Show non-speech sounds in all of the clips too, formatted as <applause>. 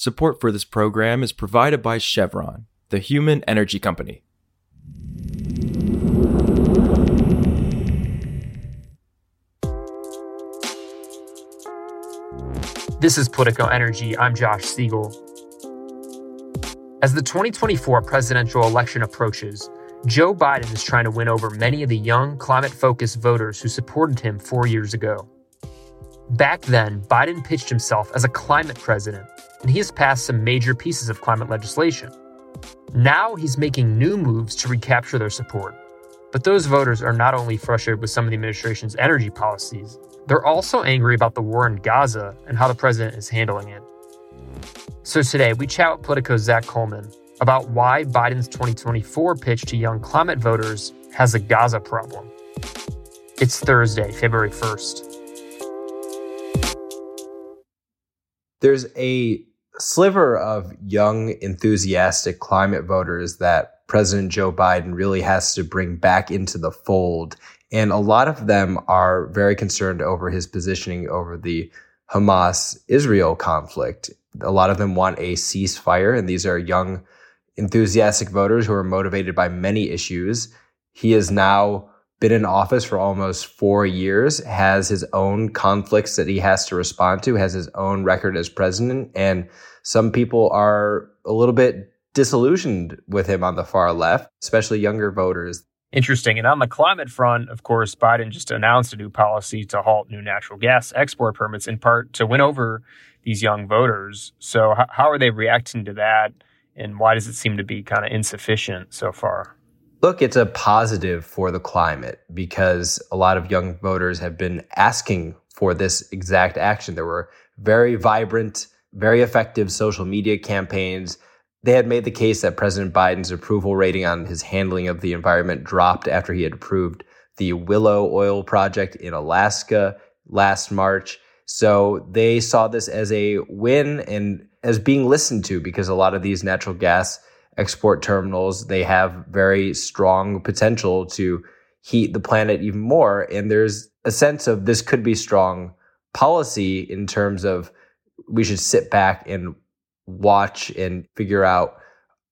Support for this program is provided by Chevron, the human energy company. This is Politico Energy. I'm Josh Siegel. As the 2024 presidential election approaches, Joe Biden is trying to win over many of the young, climate focused voters who supported him four years ago. Back then, Biden pitched himself as a climate president, and he has passed some major pieces of climate legislation. Now he's making new moves to recapture their support. But those voters are not only frustrated with some of the administration's energy policies, they're also angry about the war in Gaza and how the president is handling it. So today, we chat with Politico's Zack Colman about why Biden's 2024 pitch to young climate voters has a Gaza problem. It's Thursday, February 1st. there's a sliver of young, enthusiastic climate voters that President Joe Biden really has to bring back into the fold. And a lot of them are very concerned over his positioning over the Hamas Israel conflict. A lot of them want a ceasefire, and these are young, enthusiastic voters who are motivated by many issues. He is now been in office for almost four years, has his own conflicts that he has to respond to, has his own record as president. And some people are a little bit disillusioned with him on the far left, especially younger voters. Interesting. And on the climate front, of course, Biden just announced a new policy to halt new natural gas export permits in part to win over these young voters. So, how are they reacting to that? And why does it seem to be kind of insufficient so far? Look, it's a positive for the climate because a lot of young voters have been asking for this exact action. There were very vibrant, very effective social media campaigns. They had made the case that President Biden's approval rating on his handling of the environment dropped after he had approved the Willow Oil Project in Alaska last March. So they saw this as a win and as being listened to because a lot of these natural gas export terminals, they have very strong potential to heat the planet even more. And there's a sense of this could be strong policy in terms of we should sit back and watch and figure out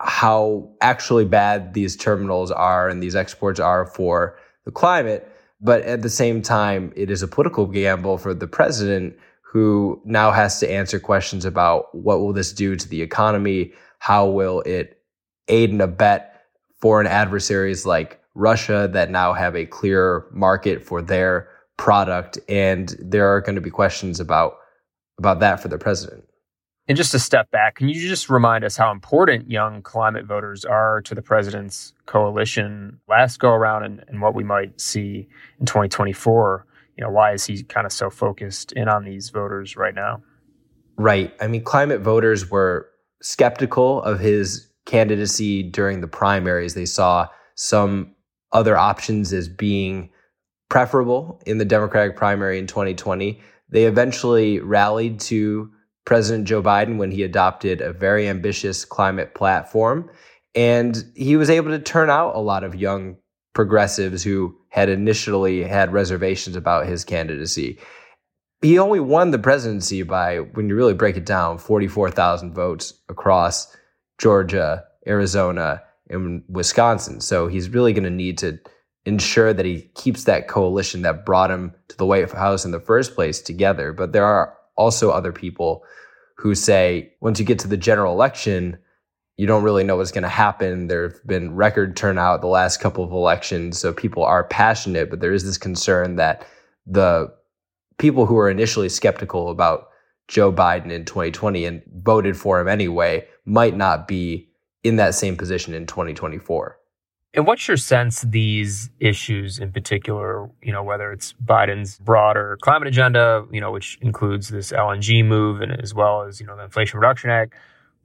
how actually bad these terminals are and these exports are for the climate. But at the same time, it is a political gamble for the president who now has to answer questions about what will this do to the economy? How will it aid and abet foreign adversaries like Russia that now have a clear market for their product. And there are going to be questions about, about that for the president. And just to step back, can you just remind us how important young climate voters are to the president's coalition last go around and, and what we might see in 2024? You know, why is he kind of so focused in on these voters right now? Right. I mean, climate voters were skeptical of his candidacy during the primaries. They saw some other options as being preferable in the Democratic primary in 2020. They eventually rallied to President Joe Biden when he adopted a very ambitious climate platform. And he was able to turn out a lot of young progressives who had initially had reservations about his candidacy. He only won the presidency by, when you really break it down, 44,000 votes across Georgia, Arizona, and Wisconsin. So he's really going to need to ensure that he keeps that coalition that brought him to the White House in the first place together. But there are also other people who say once you get to the general election, you don't really know what's going to happen. There have been record turnout the last couple of elections, so people are passionate, but there is this concern that the people who were initially skeptical about Joe Biden in 2020 and voted for him anyway might not be in that same position in 2024. And what's your sense these issues in particular, you know, whether it's Biden's broader climate agenda, you know, which includes this LNG move and as well as, you know, the Inflation Reduction Act,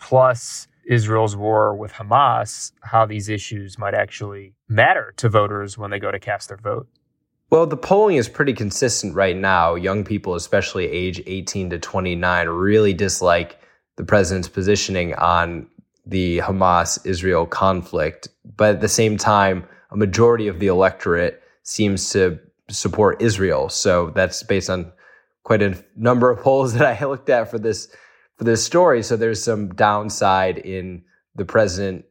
plus Israel's war with Hamas, how these issues might actually matter to voters when they go to cast their vote? Well, the polling is pretty consistent right now. Young people, especially age 18 to 29, really dislike the president's positioning on the Hamas Israel conflict. But at the same time, a majority of the electorate seems to support Israel. So that's based on quite a number of <laughs> polls that I looked at for this for this story. So there's some downside in the president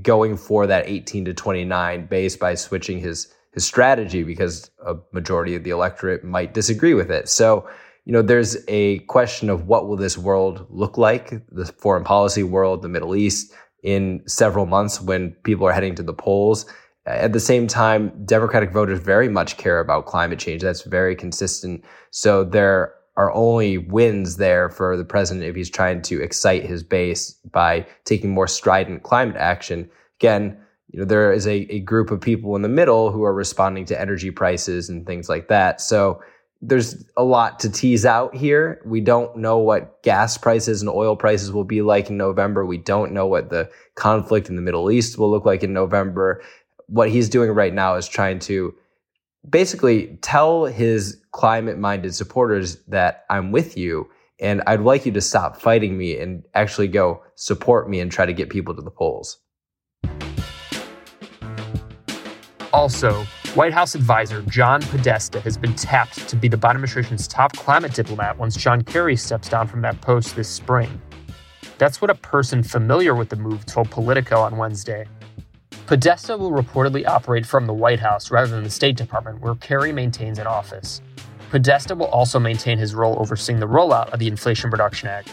going for that 18 to 29 base by switching his his strategy because a majority of the electorate might disagree with it. So, you know, there's a question of what will this world look like, the foreign policy world, the Middle East, in several months when people are heading to the polls. At the same time, Democratic voters very much care about climate change. That's very consistent. So there are only wins there for the president if he's trying to excite his base by taking more strident climate action. Again, you know, there is a, a group of people in the middle who are responding to energy prices and things like that. So there's a lot to tease out here. We don't know what gas prices and oil prices will be like in November. We don't know what the conflict in the Middle East will look like in November. What he's doing right now is trying to basically tell his climate minded supporters that I'm with you and I'd like you to stop fighting me and actually go support me and try to get people to the polls. Also, White House advisor John Podesta has been tapped to be the Biden administration's top climate diplomat once John Kerry steps down from that post this spring. That's what a person familiar with the move told Politico on Wednesday. Podesta will reportedly operate from the White House rather than the State Department, where Kerry maintains an office. Podesta will also maintain his role overseeing the rollout of the Inflation Reduction Act.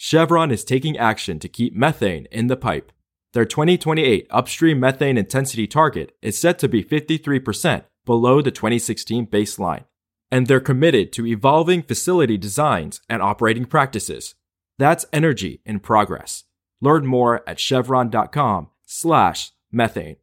Chevron is taking action to keep methane in the pipe. Their 2028 upstream methane intensity target is set to be 53% below the 2016 baseline, and they're committed to evolving facility designs and operating practices. That's energy in progress. Learn more at chevron.com/methane.